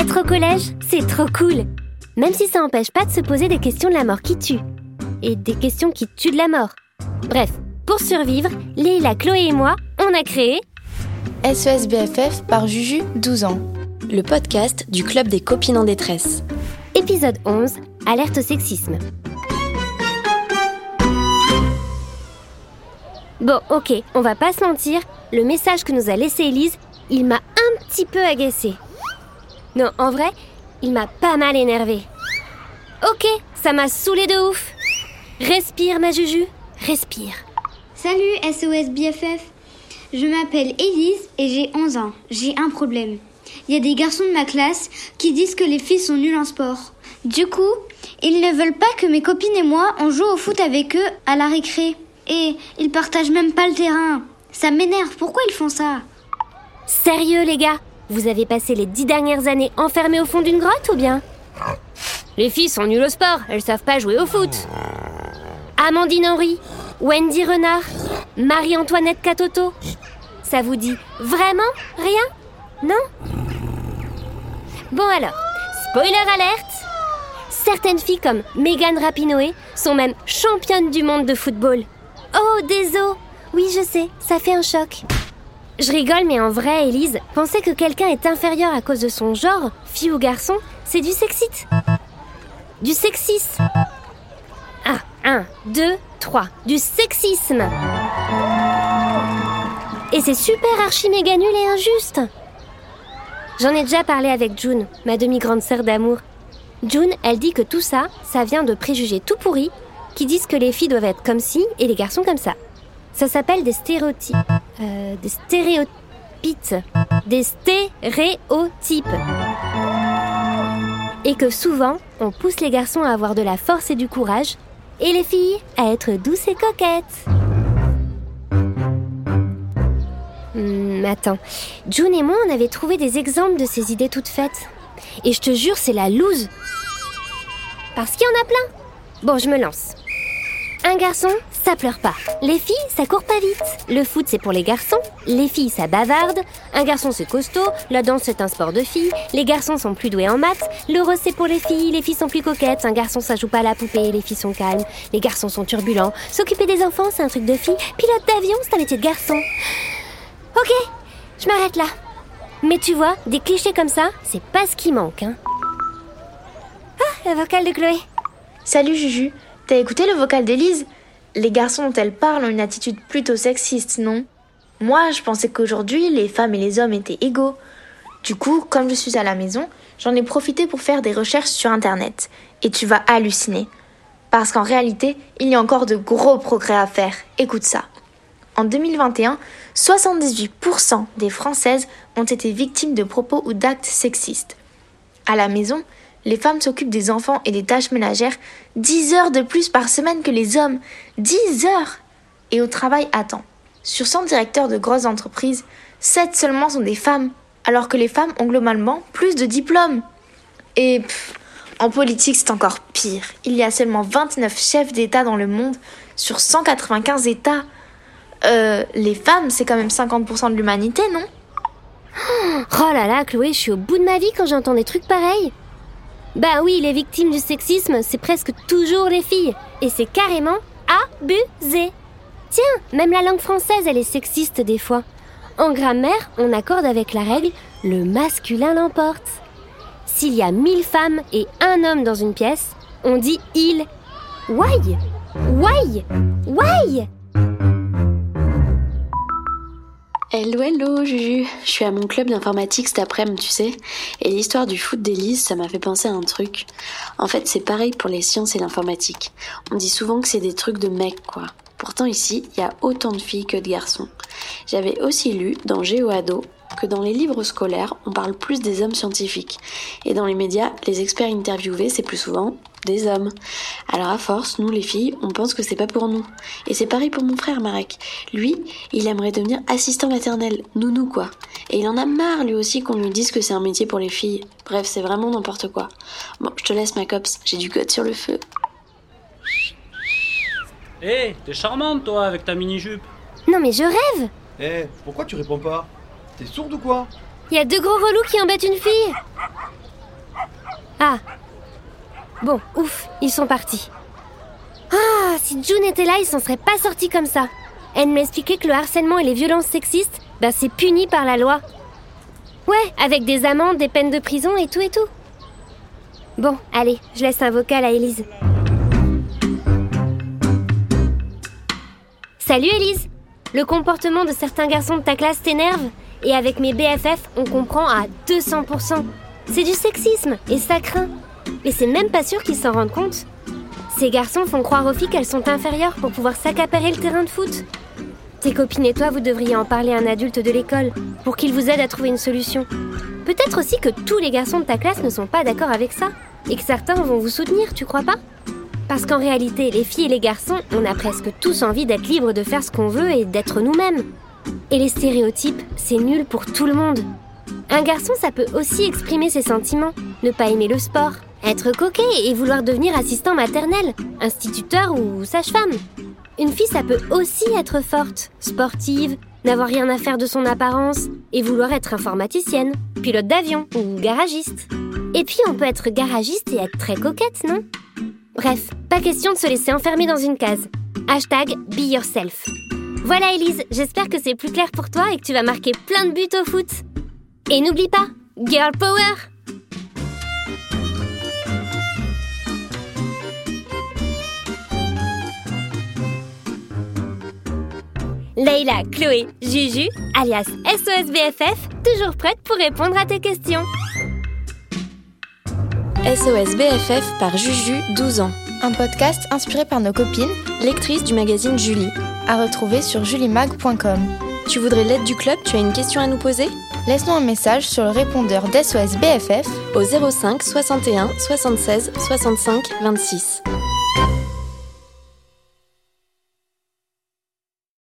Être au collège, c'est trop cool. Même si ça n'empêche pas de se poser des questions de la mort qui tue. Et des questions qui tuent de la mort. Bref, pour survivre, Léla, Chloé et moi, on a créé SES BFF par Juju, 12 ans. Le podcast du Club des copines en détresse. épisode 11, alerte au sexisme. Bon, ok, on va pas se mentir, le message que nous a laissé Elise, il m'a un petit peu agacée. Non, en vrai, il m'a pas mal énervé. Ok, ça m'a saoulé de ouf. Respire, ma Juju, respire. Salut SOS BFF. Je m'appelle Élise et j'ai 11 ans. J'ai un problème. Il y a des garçons de ma classe qui disent que les filles sont nulles en sport. Du coup, ils ne veulent pas que mes copines et moi on joue au foot avec eux à la récré. Et ils partagent même pas le terrain. Ça m'énerve. Pourquoi ils font ça? Sérieux, les gars? Vous avez passé les dix dernières années enfermés au fond d'une grotte ou bien? Les filles sont nulles au sport, elles savent pas jouer au foot. Amandine Henry, Wendy Renard, Marie-Antoinette Catoto. Ça vous dit vraiment rien? Non? Bon alors, spoiler alerte Certaines filles comme Megan Rapinoe sont même championnes du monde de football. Oh, désolé Oui, je sais, ça fait un choc. Je rigole, mais en vrai, Élise, penser que quelqu'un est inférieur à cause de son genre, fille ou garçon, c'est du sexite. Du sexisme. Ah, un, deux, trois. Du sexisme. Et c'est super archi méga nul et injuste. J'en ai déjà parlé avec June, ma demi-grande sœur d'amour. June, elle dit que tout ça, ça vient de préjugés tout pourris qui disent que les filles doivent être comme ci et les garçons comme ça. Ça s'appelle des stéréotypes. Euh, des stéréotypes. Des stéréotypes. Et que souvent, on pousse les garçons à avoir de la force et du courage, et les filles à être douces et coquettes. Hmm, attends, June et moi, on avait trouvé des exemples de ces idées toutes faites. Et je te jure, c'est la loose. Parce qu'il y en a plein. Bon, je me lance. Un garçon, ça pleure pas. Les filles, ça court pas vite. Le foot, c'est pour les garçons. Les filles, ça bavarde. Un garçon, c'est costaud. La danse, c'est un sport de filles. Les garçons sont plus doués en maths. Le rose, c'est pour les filles. Les filles sont plus coquettes. Un garçon, ça joue pas à la poupée. Les filles sont calmes. Les garçons sont turbulents. S'occuper des enfants, c'est un truc de filles. Pilote d'avion, c'est un métier de garçon. Ok, je m'arrête là. Mais tu vois, des clichés comme ça, c'est pas ce qui manque, hein. Ah, la vocale de Chloé. Salut Juju, t'as écouté le vocal d'Élise? Les garçons dont elle parle ont une attitude plutôt sexiste, non? Moi, je pensais qu'aujourd'hui, les femmes et les hommes étaient égaux. Du coup, comme je suis à la maison, j'en ai profité pour faire des recherches sur Internet. Et tu vas halluciner. Parce qu'en réalité, il y a encore de gros progrès à faire. Écoute ça. En 2021, 78% des Françaises ont été victimes de propos ou d'actes sexistes. À la maison, les femmes s'occupent des enfants et des tâches ménagères 10 heures de plus par semaine que les hommes. 10 heures Et au travail à temps. Sur 100 directeurs de grosses entreprises, 7 seulement sont des femmes, alors que les femmes ont globalement plus de diplômes. Et pff, en politique, c'est encore pire. Il y a seulement 29 chefs d'État dans le monde sur 195 États. Euh, les femmes, c'est quand même 50% de l'humanité, non? Oh là là, Chloé, je suis au bout de ma vie quand j'entends des trucs pareils. Bah oui, les victimes du sexisme, c'est presque toujours les filles. Et c'est carrément abusé. Tiens, même la langue française, elle est sexiste des fois. En grammaire, on accorde avec la règle le masculin l'emporte. S'il y a mille femmes et un homme dans une pièce, on dit il. Why? Why? Why? Hello, hello, Juju. Je suis à mon club d'informatique cet après-midi, tu sais. Et l'histoire du foot d'Élise, ça m'a fait penser à un truc. En fait, c'est pareil pour les sciences et l'informatique. On dit souvent que c'est des trucs de mecs, quoi. Pourtant, ici, il y a autant de filles que de garçons. J'avais aussi lu dans GeoAdo que dans les livres scolaires, on parle plus des hommes scientifiques. Et dans les médias, les experts interviewés, c'est plus souvent des hommes. Alors à force, nous les filles, on pense que c'est pas pour nous. Et c'est pareil pour mon frère Marek. Lui, il aimerait devenir assistant maternel, nounou quoi. Et il en a marre lui aussi qu'on lui dise que c'est un métier pour les filles. Bref, c'est vraiment n'importe quoi. Bon, je te laisse ma copse, j'ai du code sur le feu. Hé, t'es charmante toi avec ta mini-jupe. Non mais je rêve Eh, pourquoi tu réponds pas? T'es sourde ou quoi Il y a deux gros relous qui embêtent une fille Ah. Bon, ouf, ils sont partis. Ah, si June était là, ils s'en seraient pas sortis comme ça. Elle m'expliquait que le harcèlement et les violences sexistes, ben c'est puni par la loi. Ouais, avec des amendes, des peines de prison et tout et tout. Bon, allez, je laisse un vocal à Élise. Salut Élise Le comportement de certains garçons de ta classe t'énerve? Et avec mes BFF, on comprend à 200%. C'est du sexisme et ça craint. Et c'est même pas sûr qu'ils s'en rendent compte. Ces garçons font croire aux filles qu'elles sont inférieures pour pouvoir s'accaparer le terrain de foot. Tes copines et toi, vous devriez en parler à un adulte de l'école pour qu'il vous aide à trouver une solution. Peut-être aussi que tous les garçons de ta classe ne sont pas d'accord avec ça et que certains vont vous soutenir, tu crois pas? Parce qu'en réalité, les filles et les garçons, on a presque tous envie d'être libres de faire ce qu'on veut et d'être nous-mêmes. Et les stéréotypes, c'est nul pour tout le monde. Un garçon, ça peut aussi exprimer ses sentiments, ne pas aimer le sport, être coquet et vouloir devenir assistant maternel, instituteur ou sage-femme. Une fille, ça peut aussi être forte, sportive, n'avoir rien à faire de son apparence et vouloir être informaticienne, pilote d'avion ou garagiste. Et puis on peut être garagiste et être très coquette, non? Bref, pas question de se laisser enfermer dans une case. Hashtag be yourself. Voilà Elise, j'espère que c'est plus clair pour toi et que tu vas marquer plein de buts au foot. Et n'oublie pas, Girl Power Leïla, Chloé, Juju, alias SOSBFF, toujours prête pour répondre à tes questions. SOS BFF par Juju, 12 ans. Un podcast inspiré par nos copines, lectrice du magazine Julie. À retrouver sur julimag.com. Tu voudrais l'aide du club? Tu as une question à nous poser? Laisse-nous un message sur le répondeur d'SOS BFF Au 05 61 76 65 26.